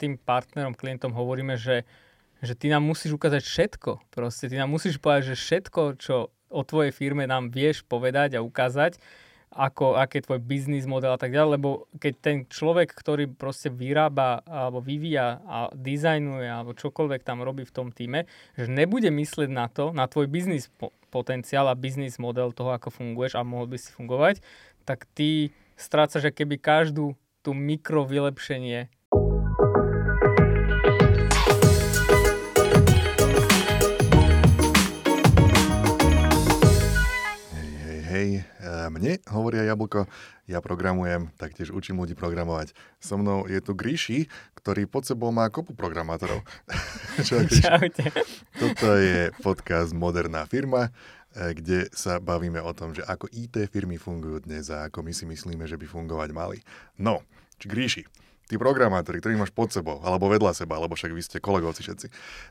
tým partnerom, klientom hovoríme, že, že ty nám musíš ukázať všetko. Proste ty nám musíš povedať, že všetko, čo o tvojej firme nám vieš povedať a ukázať, ako, aký je tvoj biznis model a tak ďalej, lebo keď ten človek, ktorý proste vyrába alebo vyvíja a dizajnuje alebo čokoľvek tam robí v tom týme, že nebude myslieť na to, na tvoj biznis potenciál a biznis model toho, ako funguješ a mohol by si fungovať, tak ty strácaš keby každú tú mikro vylepšenie hej, mne hovoria Jablko, ja programujem, taktiež učím ľudí programovať. So mnou je tu Gríši, ktorý pod sebou má kopu programátorov. Čaute. Toto je podcast Moderná firma, e, kde sa bavíme o tom, že ako IT firmy fungujú dnes a ako my si myslíme, že by fungovať mali. No, či Gríši, tí programátori, ktorí máš pod sebou, alebo vedľa seba, alebo však vy ste kolegovci všetci,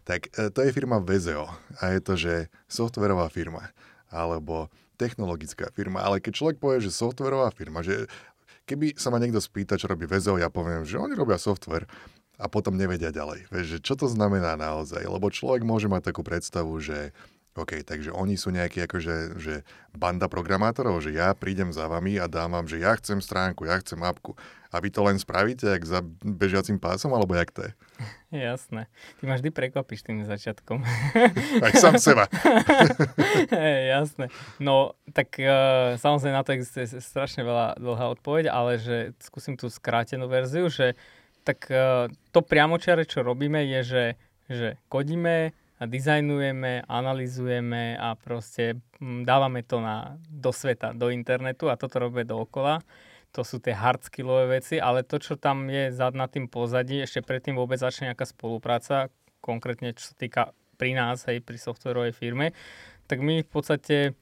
tak e, to je firma VZO a je to, že softverová firma, alebo technologická firma, ale keď človek povie, že softverová firma, že keby sa ma niekto spýta, čo robí VZO, ja poviem, že oni robia software a potom nevedia ďalej. Vieš, že čo to znamená naozaj? Lebo človek môže mať takú predstavu, že OK, takže oni sú nejakí akože že banda programátorov, že ja prídem za vami a dám vám, že ja chcem stránku, ja chcem apku. A vy to len spravíte, jak za bežiacim pásom, alebo jak to je? Jasné. Ty máš vždy prekvapíš tým začiatkom. Aj sám seba. hey, jasné. No, tak uh, samozrejme na to existuje strašne veľa dlhá odpoveď, ale že skúsim tú skrátenú verziu, že tak uh, to priamočiare, čo robíme, je, že, že kodíme, a dizajnujeme, analizujeme a proste mm, dávame to na, do sveta, do internetu a toto robíme dookola. To sú tie hard skillové veci, ale to, čo tam je zad na tým pozadí, ešte predtým vôbec začne nejaká spolupráca, konkrétne čo sa týka pri nás, hej, pri softwarovej firme, tak my v podstate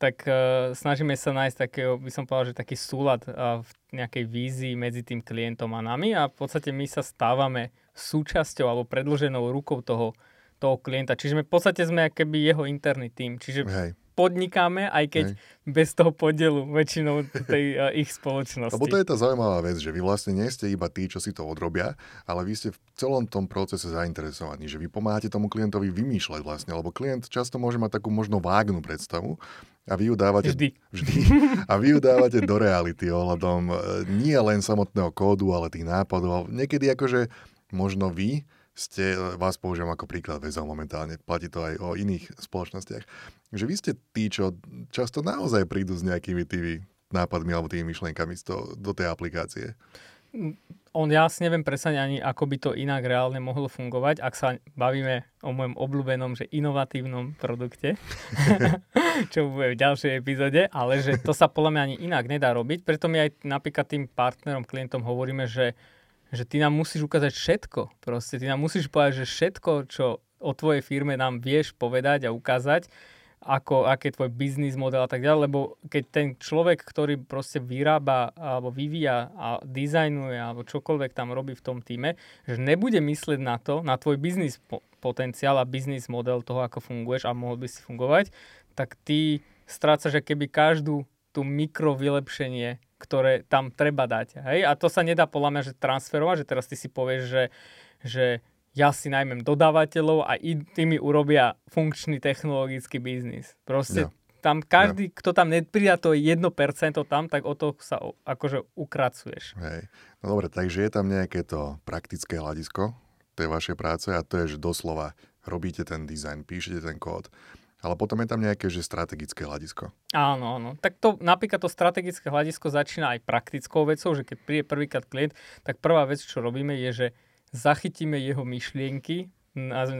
tak uh, snažíme sa nájsť takého, by som povedal, že taký súlad uh, v nejakej vízii medzi tým klientom a nami a v podstate my sa stávame súčasťou alebo predlženou rukou toho toho klienta. Čiže my v podstate sme keby jeho interný tým. Čiže Hej. Podnikáme, aj keď Hej. bez toho podielu väčšinou tej uh, ich spoločnosti. Lebo to je tá zaujímavá vec, že vy vlastne nie ste iba tí, čo si to odrobia, ale vy ste v celom tom procese zainteresovaní, že vy pomáhate tomu klientovi vymýšľať vlastne, lebo klient často môže mať takú možno vágnu predstavu, a vy ju dávate, vždy. vždy. A vy ju dávate do reality ohľadom e, nie len samotného kódu, ale tých nápadov. Niekedy akože možno vy ste, vás použijem ako príklad väzov momentálne, platí to aj o iných spoločnostiach, že vy ste tí, čo často naozaj prídu s nejakými tými nápadmi alebo tými myšlienkami to, do tej aplikácie. On ja si neviem presať ani, ako by to inak reálne mohlo fungovať, ak sa bavíme o mojom obľúbenom, že inovatívnom produkte, čo bude v ďalšej epizóde, ale že to sa podľa mňa ani inak nedá robiť. Preto my aj napríklad tým partnerom, klientom hovoríme, že že ty nám musíš ukázať všetko. Proste ty nám musíš povedať, že všetko, čo o tvojej firme nám vieš povedať a ukázať, ako, aký je tvoj biznis model a tak ďalej, lebo keď ten človek, ktorý proste vyrába alebo vyvíja a dizajnuje alebo čokoľvek tam robí v tom týme, že nebude myslieť na to, na tvoj biznis potenciál a biznis model toho, ako funguješ a mohol by si fungovať, tak ty strácaš keby každú tú mikro vylepšenie ktoré tam treba dať. Hej? A to sa nedá podľa mňa že transferovať, že teraz ty si povieš, že, že ja si najmem dodávateľov a tí mi urobia funkčný technologický biznis. Proste ja. tam každý, ja. kto tam nepridá to 1% tam, tak o to sa akože ukracuješ. Hej. No dobre, takže je tam nejaké to praktické hľadisko tej vašej práce a to je, že doslova robíte ten dizajn, píšete ten kód. Ale potom je tam nejaké že strategické hľadisko. Áno, áno. Tak to, napríklad to strategické hľadisko začína aj praktickou vecou, že keď príde prvýkrát klient, tak prvá vec, čo robíme, je, že zachytíme jeho myšlienky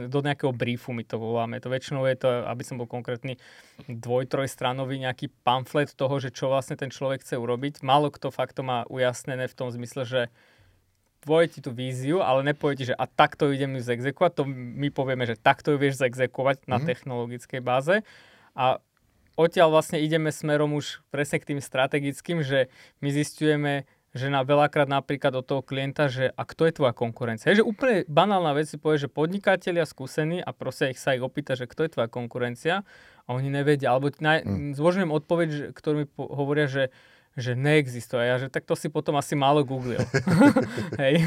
do nejakého briefu my to voláme. To väčšinou je to, aby som bol konkrétny, dvoj, trojstranový nejaký pamflet toho, že čo vlastne ten človek chce urobiť. Málo kto fakt to má ujasnené v tom zmysle, že povie ti tú víziu, ale nepovie ti, že a takto idem ju zexekovať, to my povieme, že takto ju vieš zexekovať mm-hmm. na mhm. technologickej báze. A odtiaľ vlastne ideme smerom už presne k tým strategickým, že my zistujeme, že na veľakrát napríklad od toho klienta, že a kto je tvoja konkurencia. Je, že úplne banálna vec si povie, že podnikatelia skúsení a proste ich sa ich opýta, že kto je tvoja konkurencia a oni nevedia. Alebo naj, mm. zvožujem odpoveď, ktorú mi po, hovoria, že že neexistuje. Ja, že tak to si potom asi málo googlil. Hej.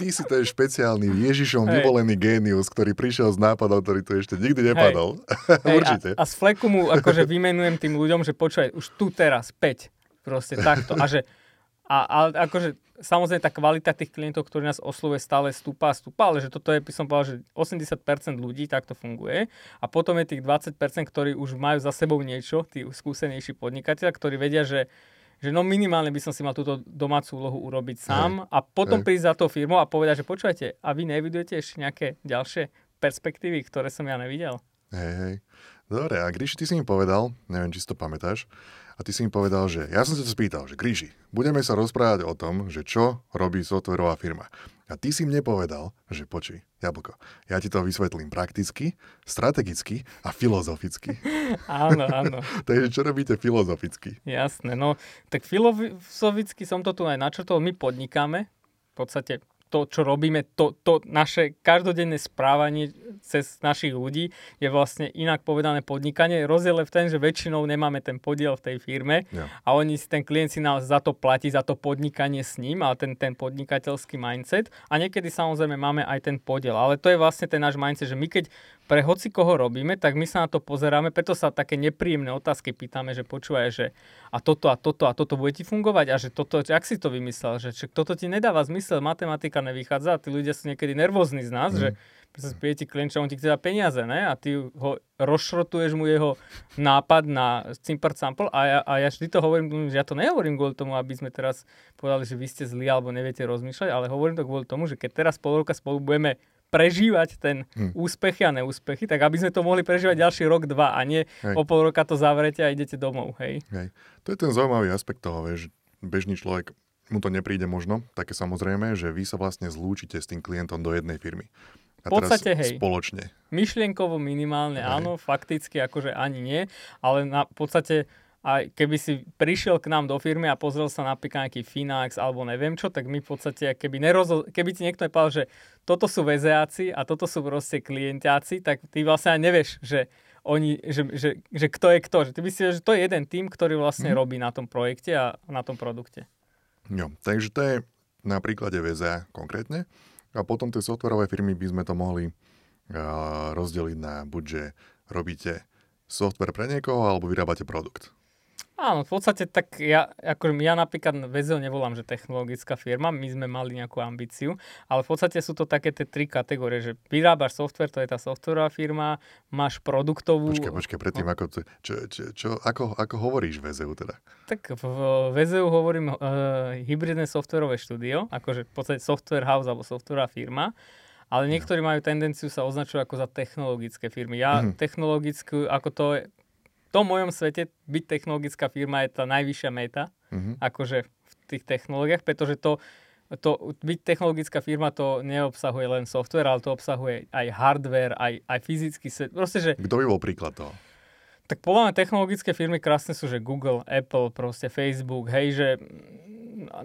Ty si ten špeciálny Ježišom Hej. vyvolený génius, ktorý prišiel s nápadom, ktorý tu ešte nikdy nepadol. Hej. Určite. A, a z fleku mu akože vymenujem tým ľuďom, že počúvaj, už tu teraz, 5. Proste takto. A že a, a akože samozrejme tá kvalita tých klientov, ktorí nás oslovuje, stále stúpa a stúpa, ale že toto je, by som povedal, že 80% ľudí takto funguje. A potom je tých 20%, ktorí už majú za sebou niečo, tí skúsenejší podnikateľ, ktorí vedia, že že no minimálne by som si mal túto domácu úlohu urobiť sám Hej. a potom Hej. prísť za tou firmou a povedať, že počúvajte, a vy nevidujete ešte nejaké ďalšie perspektívy, ktoré som ja nevidel? Hej, hej. Dobre, a když ty si mi povedal, neviem, či si to pamätáš, a ty si mi povedal, že ja som sa to spýtal, že Gríši, budeme sa rozprávať o tom, že čo robí softwarová firma. A ty si mne povedal, že počuj, Jablko, ja ti to vysvetlím prakticky, strategicky a filozoficky. áno, áno. Takže čo robíte filozoficky? Jasné, no tak filozoficky som to tu aj načrtol, my podnikáme, v podstate to, čo robíme, to, to naše každodenné správanie cez našich ľudí je vlastne inak povedané podnikanie. Rozdiel je v tom, že väčšinou nemáme ten podiel v tej firme ja. a oni si ten klient si nás za to platí, za to podnikanie s ním, ale ten, ten podnikateľský mindset. A niekedy samozrejme máme aj ten podiel. Ale to je vlastne ten náš mindset, že my keď pre hoci koho robíme, tak my sa na to pozeráme, preto sa také nepríjemné otázky pýtame, že počúvaj, že a toto a toto a toto bude ti fungovať a že toto, ak si to vymyslel, že, že toto ti nedáva zmysel, matematika nevychádza a tí ľudia sú niekedy nervózni z nás, mm. že sa spije ti klient, on ti chce peniaze, ne? A ty ho rozšrotuješ mu jeho nápad na Simpart Sample a ja, a ja vždy to hovorím, že ja to nehovorím kvôli tomu, aby sme teraz povedali, že vy ste zlí alebo neviete rozmýšľať, ale hovorím to kvôli tomu, že keď teraz pol roka spolu budeme prežívať ten hm. úspechy a neúspechy, tak aby sme to mohli prežívať ďalší rok, dva a nie hej. o pol roka to zavrete a idete domov, hej. hej. To je ten zaujímavý aspekt toho, že bežný človek mu to nepríde možno, také samozrejme, že vy sa vlastne zlúčite s tým klientom do jednej firmy. A v podstate, hej. Spoločne. Myšlienkovo minimálne hej. áno, fakticky akože ani nie, ale na, podstate a keby si prišiel k nám do firmy a pozrel sa napríklad nejaký Finax alebo neviem čo, tak my v podstate, keby, nerozho- keby ti niekto nepovedal, že toto sú vezeáci a toto sú proste klientiaci, tak ty vlastne aj nevieš, že oni, že, že, že kto je kto. Že ty myslíš, že to je jeden tým, ktorý vlastne mm. robí na tom projekte a na tom produkte. Jo, takže to je na príklade VZA konkrétne. A potom tie softwarové firmy by sme to mohli uh, rozdeliť na buď, že robíte software pre niekoho, alebo vyrábate produkt. Áno, v podstate tak ja, ako ja napríklad VZO nevolám, že technologická firma, my sme mali nejakú ambíciu, ale v podstate sú to také tie tri kategórie, že vyrábaš software, to je tá softwarová firma, máš produktovú... Počkaj, počkaj, predtým, no. ako, to, čo, čo, čo, ako, ako hovoríš VZU teda? Tak v VZU hovorím uh, hybridné softwareové štúdio, akože v podstate software house alebo softwarová firma, ale niektorí majú tendenciu sa označovať ako za technologické firmy. Ja mm. technologickú, ako to tom mojom svete byť technologická firma je tá najvyššia meta, mm-hmm. akože v tých technológiách, pretože to, to, byť technologická firma to neobsahuje len software, ale to obsahuje aj hardware, aj, aj fyzický svet. Proste, že... Kto by bol príklad toho? Tak podľa mňa technologické firmy krásne sú, že Google, Apple, proste Facebook, hej, že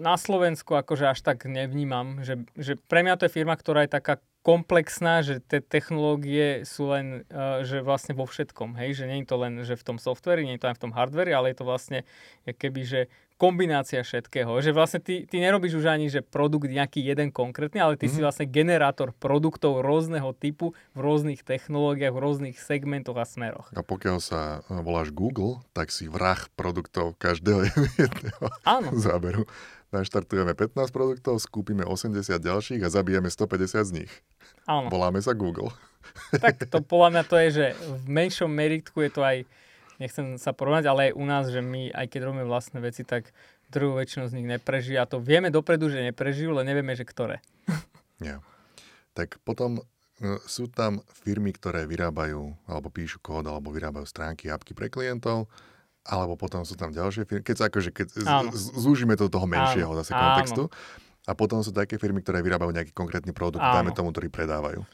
na Slovensku akože až tak nevnímam, že, že pre mňa to je firma, ktorá je taká komplexná, že tie technológie sú len, uh, že vlastne vo všetkom, hej, že nie je to len, že v tom softveri, nie je to aj v tom hardveri, ale je to vlastne keby, že kombinácia všetkého, že vlastne ty, ty nerobíš už ani, že produkt nejaký jeden konkrétny, ale ty mm-hmm. si mhm. vlastne generátor produktov rôzneho typu v rôznych technológiách, v rôznych segmentoch a smeroch. A pokiaľ sa voláš Google, tak si vrah produktov každého jedného Áno. záberu naštartujeme 15 produktov, skúpime 80 ďalších a zabijeme 150 z nich. Áno. Voláme sa Google. Tak to podľa mňa to je, že v menšom meritku je to aj, nechcem sa porovnať, ale aj u nás, že my, aj keď robíme vlastné veci, tak druhú väčšinu z nich nepreží a to vieme dopredu, že neprežijú, ale nevieme, že ktoré. Ja. Tak potom no, sú tam firmy, ktoré vyrábajú alebo píšu kód alebo vyrábajú stránky, apky pre klientov alebo potom sú tam ďalšie firmy, keď sa akože, keď z, zúžime to do toho menšieho zase kontextu. A potom sú také firmy, ktoré vyrábajú nejaký konkrétny produkt, áno. dajme tomu, ktorý predávajú.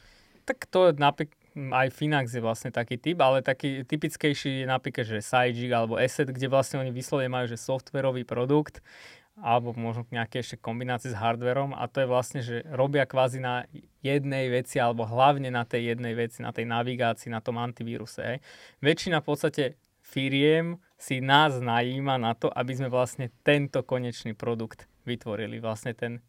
Tak to napríklad aj Finax je vlastne taký typ, ale taký typickejší je napríklad, že Sajik alebo Asset, kde vlastne oni vyslovene majú, že softverový produkt alebo možno nejaké ešte kombinácie s hardverom a to je vlastne, že robia kvázi na jednej veci alebo hlavne na tej jednej veci, na tej navigácii, na tom antivíruse. Hej. Väčšina v podstate firiem si nás najíma na to, aby sme vlastne tento konečný produkt vytvorili. Vlastne ten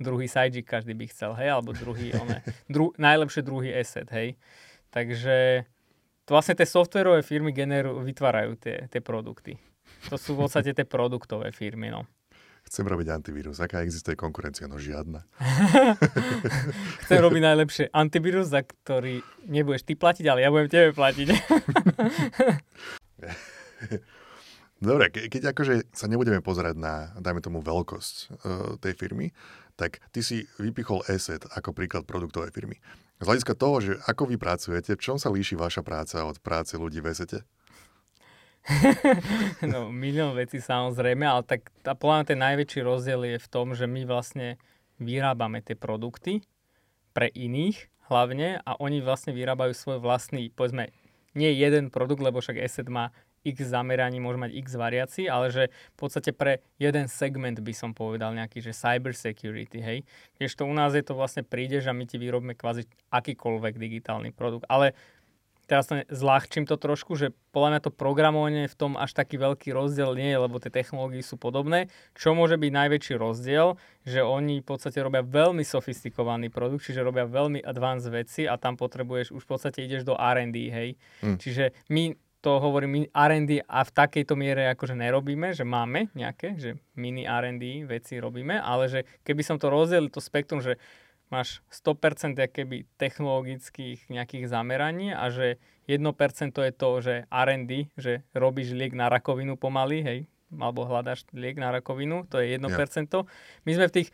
druhý sidejick každý by chcel, hej, alebo druhý, one, dru, najlepšie druhý asset, hej. Takže to vlastne tie softverové firmy generujú, vytvárajú tie, tie produkty. To sú v podstate tie produktové firmy, no. Chcem robiť antivírus. Aká existuje konkurencia? No žiadna. Chcem robiť najlepšie antivírus, za ktorý nebudeš ty platiť, ale ja budem tebe platiť. Dobre, ke, keď akože sa nebudeme pozerať na, dajme tomu, veľkosť uh, tej firmy, tak ty si vypichol asset ako príklad produktovej firmy. Z hľadiska toho, že ako vy pracujete, v čom sa líši vaša práca od práce ľudí v esete? no, milión vecí samozrejme, ale tak tá, podľa ten najväčší rozdiel je v tom, že my vlastne vyrábame tie produkty pre iných hlavne a oni vlastne vyrábajú svoj vlastný, povedzme, nie jeden produkt, lebo však Asset má x zameraní, môže mať x variácií, ale že v podstate pre jeden segment by som povedal nejaký, že cyber security, hej. Keď to u nás je to vlastne prídeš a my ti vyrobíme kvázi akýkoľvek digitálny produkt. Ale teraz to zľahčím to trošku, že podľa mňa to programovanie v tom až taký veľký rozdiel nie je, lebo tie technológie sú podobné. Čo môže byť najväčší rozdiel, že oni v podstate robia veľmi sofistikovaný produkt, čiže robia veľmi advanced veci a tam potrebuješ, už v podstate ideš do R&D, hej. Hmm. Čiže my to hovorím, my R&D a v takejto miere akože nerobíme, že máme nejaké, že mini R&D veci robíme, ale že keby som to rozdelil, to spektrum, že máš 100% keby technologických nejakých zameraní a že 1% je to, že R&D, že robíš liek na rakovinu pomaly, hej, alebo hľadáš liek na rakovinu, to je 1%. Yeah. My sme v tých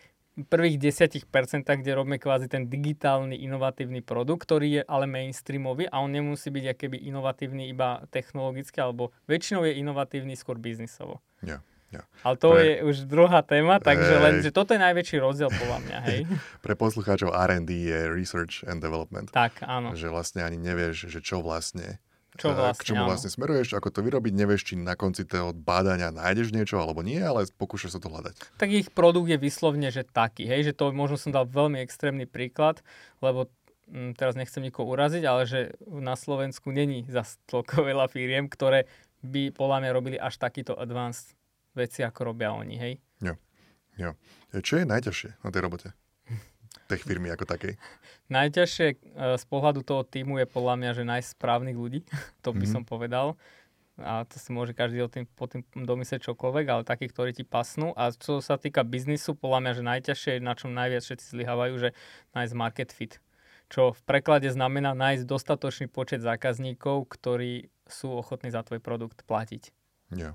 prvých 10%, kde robíme kvázi ten digitálny inovatívny produkt, ktorý je ale mainstreamový a on nemusí byť keby inovatívny iba technologicky, alebo väčšinou je inovatívny skôr biznisovo. Yeah. Ja. Ale to Pre... je už druhá téma, takže hey. len, že toto je najväčší rozdiel podľa mňa, hej. Pre poslucháčov R&D je Research and Development. Tak, áno. Že vlastne ani nevieš, že čo vlastne čo vlastne, k čomu áno. vlastne smeruješ, ako to vyrobiť, nevieš, či na konci toho bádania nájdeš niečo alebo nie, ale pokúšaš sa to hľadať. Tak ich produkt je vyslovne, že taký, hej, že to možno som dal veľmi extrémny príklad, lebo m, mm, teraz nechcem nikoho uraziť, ale že na Slovensku není za toľko veľa firiem, ktoré by podľa mňa robili až takýto advanced veci, ako robia oni, hej? Jo. jo. Čo je najťažšie na tej robote? Tech firmy ako takej? Najťažšie e, z pohľadu toho týmu je podľa mňa, že nájsť správnych ľudí, to by mm-hmm. som povedal. A to si môže každý o tým, po tým domyslieť čokoľvek, ale takí, ktorí ti pasnú. A čo sa týka biznisu, podľa mňa, že najťažšie, na čom najviac všetci zlyhávajú, že nájsť market fit. Čo v preklade znamená nájsť dostatočný počet zákazníkov, ktorí sú ochotní za tvoj produkt platiť. Jo.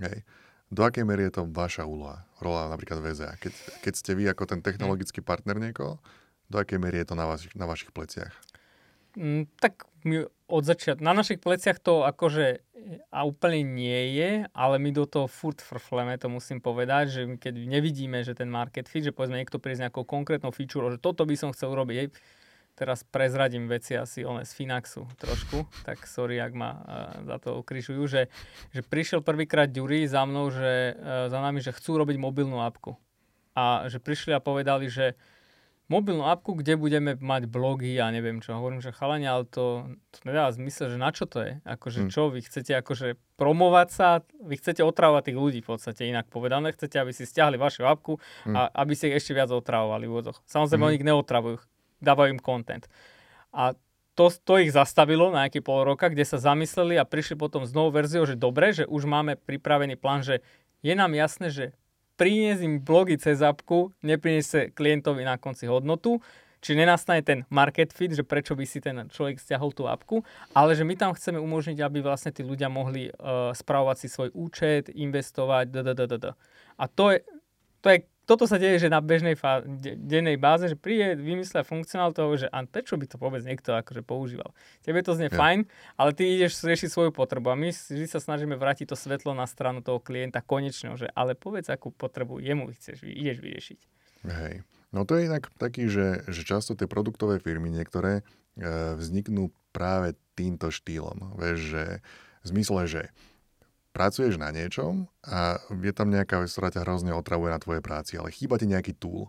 Hej. Do akej miery je to vaša úloha, rola napríklad VZA? Keď, keď ste vy ako ten technologický partner niekoho, do akej miery je to na, vašich, na vašich pleciach? Mm, tak my od začiatku, na našich pleciach to akože a úplne nie je, ale my do toho furt frfleme, to musím povedať, že keď nevidíme, že ten market fit, že povedzme niekto príde s nejakou konkrétnou feature, že toto by som chcel urobiť, teraz prezradím veci asi one z Finaxu trošku, tak sorry, ak ma uh, za to ukrižujú, že, že prišiel prvýkrát Ďuri za mnou, že uh, za nami, že chcú robiť mobilnú apku. A že prišli a povedali, že mobilnú apku, kde budeme mať blogy a neviem čo. Hovorím, že chalani, ale to, to nedá zmysel, že na čo to je? Akože hmm. čo, vy chcete akože promovať sa, vy chcete otravovať tých ľudí v podstate inak povedané, chcete, aby si stiahli vašu apku hmm. a aby si ich ešte viac otravovali v úvodoch. Samozrejme, hmm. oni ich neotravujú dávajú im content. A to, to ich zastavilo na nejaký pol roka, kde sa zamysleli a prišli potom s novou verziou, že dobre, že už máme pripravený plán, že je nám jasné, že priniesť im blogy cez apku nepriniesie klientovi na konci hodnotu, či nenastane ten market fit, že prečo by si ten človek stiahol tú apku, ale že my tam chceme umožniť, aby vlastne tí ľudia mohli uh, spravovať si svoj účet, investovať, d. A to je, to je toto sa deje, že na bežnej fá- de- dennej báze, že príde, vymyslia funkcionál toho, že a prečo by to vôbec niekto akože používal. Tebe to znie ja. fajn, ale ty ideš riešiť svoju potrebu a my vždy sa snažíme vrátiť to svetlo na stranu toho klienta konečného, že ale povedz, akú potrebu jemu chceš, ideš vyriešiť. Hej. No to je inak taký, že, že často tie produktové firmy niektoré e, vzniknú práve týmto štýlom. Vieš, že v zmysle, že pracuješ na niečom a je tam nejaká vec, ktorá ťa hrozne otravuje na tvojej práci, ale chýba ti nejaký tool.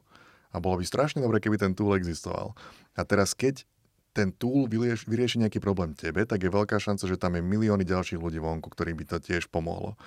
A bolo by strašne dobre, keby ten tool existoval. A teraz keď ten vyrieš, vyrieši nejaký problém tebe, tak je veľká šanca, že tam je milióny ďalších ľudí vonku, ktorým by to tiež pomohlo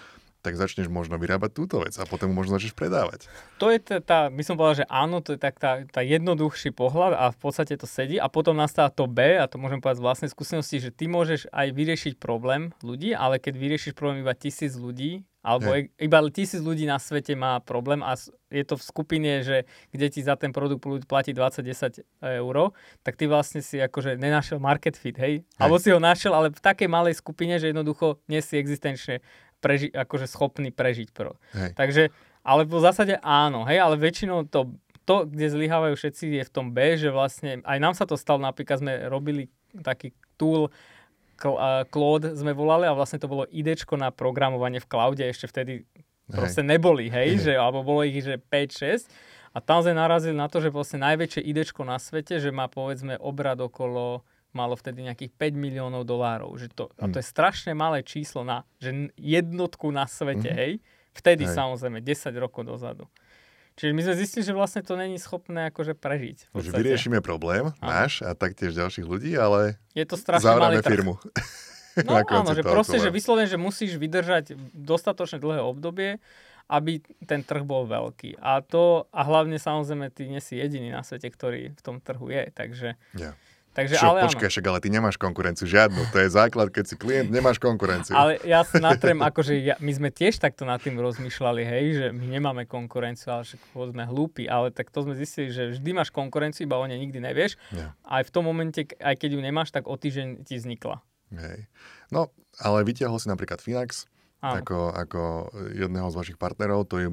tak začneš možno vyrábať túto vec a potom možno začneš predávať. To je tá, tá by som povedal, že áno, to je tak tá, tá jednoduchší pohľad a v podstate to sedí a potom nastáva to B a to môžem povedať z vlastnej skúsenosti, že ty môžeš aj vyriešiť problém ľudí, ale keď vyriešiš problém iba tisíc ľudí, alebo hey. iba tisíc ľudí na svete má problém a je to v skupine, že kde ti za ten produkt platí 20-10 eur, tak ty vlastne si akože nenašiel market fit, hej? hej. Alebo si ho našiel, ale v takej malej skupine, že jednoducho nie si existenčne preži- akože schopný prežiť. Pro. Hej. Takže, ale v zásade áno, hej, ale väčšinou to, to, kde zlyhávajú všetci, je v tom B, že vlastne, aj nám sa to stalo, napríklad sme robili taký tool, Cloud sme volali a vlastne to bolo idečko na programovanie v cloude, ešte vtedy proste neboli, hej, hej. Že, alebo bolo ich, že 5-6 a tam sme narazili na to, že vlastne najväčšie idečko na svete, že má povedzme obrad okolo malo vtedy nejakých 5 miliónov dolárov. Že to, mm. A to je strašne malé číslo na že jednotku na svete, mm. hej? Vtedy hej. samozrejme, 10 rokov dozadu. Čiže my sme zistili, že vlastne to není schopné akože prežiť. Že vyriešime problém, áno. náš a taktiež ďalších ľudí, ale je to strašne firmu. No áno, že proste, že vyslovene, že musíš vydržať dostatočne dlhé obdobie, aby ten trh bol veľký. A to, a hlavne samozrejme, ty nie si jediný na svete, ktorý v tom trhu je, takže... Yeah. Takže, Čo, ale počkaj, však, ale ty nemáš konkurenciu žiadnu. To je základ, keď si klient, nemáš konkurenciu. Ale ja sa natrem, akože ja, my sme tiež takto nad tým rozmýšľali, hej, že my nemáme konkurenciu, ale však sme hlúpi, ale tak to sme zistili, že vždy máš konkurenciu, iba o nej nikdy nevieš. Ja. Aj v tom momente, aj keď ju nemáš, tak o týždeň ti vznikla. Hej. No, ale vytiahol si napríklad Finax, ako, ako jedného z vašich partnerov, to je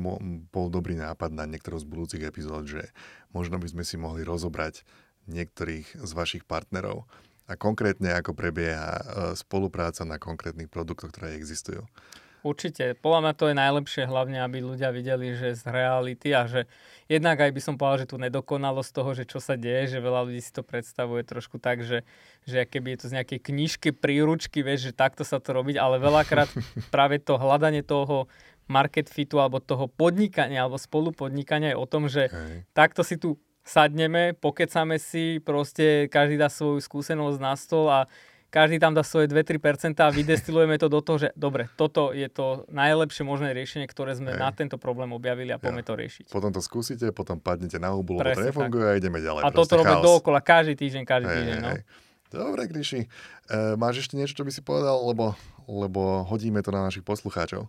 bol dobrý nápad na niektorú z budúcich epizód, že možno by sme si mohli rozobrať niektorých z vašich partnerov a konkrétne ako prebieha e, spolupráca na konkrétnych produktoch, ktoré existujú. Určite. Podľa mňa to je najlepšie, hlavne aby ľudia videli, že z reality a že jednak aj by som povedal, že tu nedokonalosť toho, že čo sa deje, že veľa ľudí si to predstavuje trošku tak, že, že keby je to z nejakej knižky, príručky, vieš, že takto sa to robiť, ale veľakrát práve to hľadanie toho market fitu alebo toho podnikania alebo spolupodnikania je o tom, že Hej. takto si tu sadneme, pokecame si, proste každý dá svoju skúsenosť na stôl a každý tam dá svoje 2-3% a vydestilujeme to do toho, že dobre, toto je to najlepšie možné riešenie, ktoré sme Hej. na tento problém objavili a poďme ja. to riešiť. Potom to skúsite, potom padnete na hubu, lebo to nefunguje tak. a ideme ďalej. A toto robíme dookola každý týždeň, každý hej, týždeň. No. Hej. Dobre, Gríši. E, máš ešte niečo, čo by si povedal, lebo, lebo hodíme to na našich poslucháčov?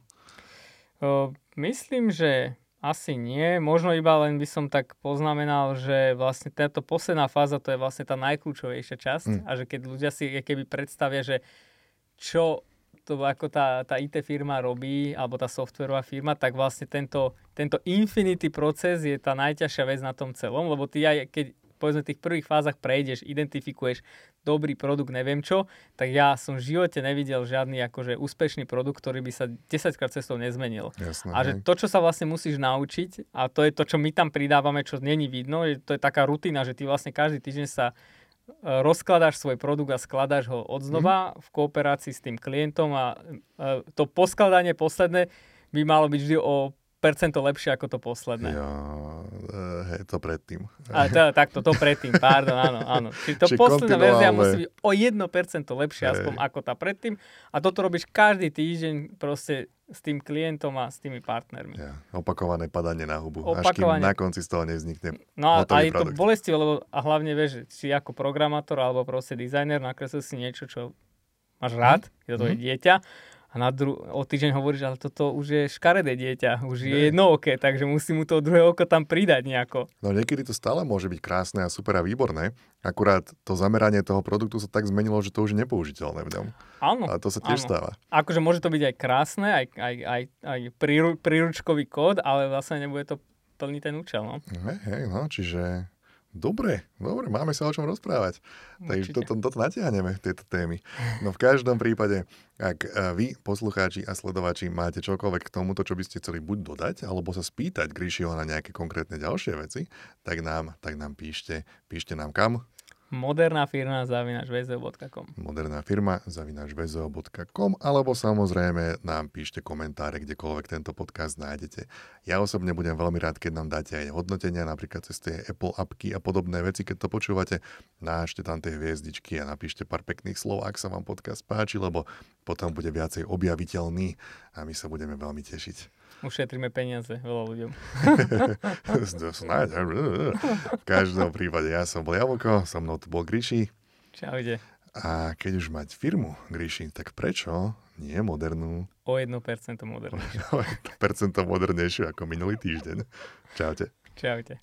O, myslím, že asi nie. Možno iba len by som tak poznamenal, že vlastne táto posledná fáza to je vlastne tá najkľúčovejšia časť mm. a že keď ľudia si keby predstavia, že čo to ako tá, tá IT firma robí, alebo tá softwarová firma, tak vlastne tento, tento infinity proces je tá najťažšia vec na tom celom, lebo ty aj keď povedzme v tých prvých fázach prejdeš, identifikuješ dobrý produkt, neviem čo, tak ja som v živote nevidel žiadny akože úspešný produkt, ktorý by sa 10 krát cestou nezmenil. Jasné, a že to, čo sa vlastne musíš naučiť, a to je to, čo my tam pridávame, čo není vidno, je, to je taká rutina, že ty vlastne každý týždeň sa e, rozkladáš svoj produkt a skladáš ho od znova mm. v kooperácii s tým klientom a e, to poskladanie posledné by malo byť vždy o lepšie ako to posledné. Ja, hej, to predtým. A to, takto, to predtým, pardon, áno, áno. Čiže to Či posledná verzia musí byť o 1% lepšie hej. aspoň ako tá predtým. A toto robíš každý týždeň proste s tým klientom a s tými partnermi. Ja, opakované padanie na hubu, Opakovane. až kým na konci z toho nevznikne No a, a je to bolestivé, lebo a hlavne vieš, či ako programátor alebo proste dizajner nakreslil si niečo, čo máš rád, mm. je to tvoje mm. dieťa a na dru- o týždeň hovoríš, ale toto už je škaredé dieťa, už je jedno oké, takže musí mu to druhé oko tam pridať nejako. No niekedy to stále môže byť krásne a super a výborné, akurát to zameranie toho produktu sa tak zmenilo, že to už je nepoužiteľné v ňom. Áno. A to sa tiež áno. stáva. Akože môže to byť aj krásne, aj, aj, aj, aj príru, príručkový kód, ale vlastne nebude to plniť ten účel. No. Hej, hej, no, čiže Dobre, dobre, máme sa o čom rozprávať. Takže toto, toto natiahneme, tieto témy. No v každom prípade, ak e, vy, poslucháči a sledovači, máte čokoľvek k tomuto, čo by ste chceli buď dodať, alebo sa spýtať Gríšiho na nejaké konkrétne ďalšie veci, tak nám, tak nám píšte. Píšte nám kam? Moderná firma zavinač vzeo.com Moderná firma zavinač vzeo.com alebo samozrejme nám píšte komentáre, kdekoľvek tento podcast nájdete. Ja osobne budem veľmi rád, keď nám dáte aj hodnotenia, napríklad cez tie Apple appky a podobné veci, keď to počúvate, nášte tam tie hviezdičky a napíšte pár pekných slov, ak sa vám podcast páči, lebo potom bude viacej objaviteľný a my sa budeme veľmi tešiť. Ušetríme peniaze veľa ľuďom. Snáď. V každom prípade ja som bol Jablko, so mnou tu bol Gríši. Čaute. A keď už mať firmu, Gríši, tak prečo nie modernú? O 1% modernejšiu. O 1% modernejšiu ako minulý týždeň. Čaute. Čaute.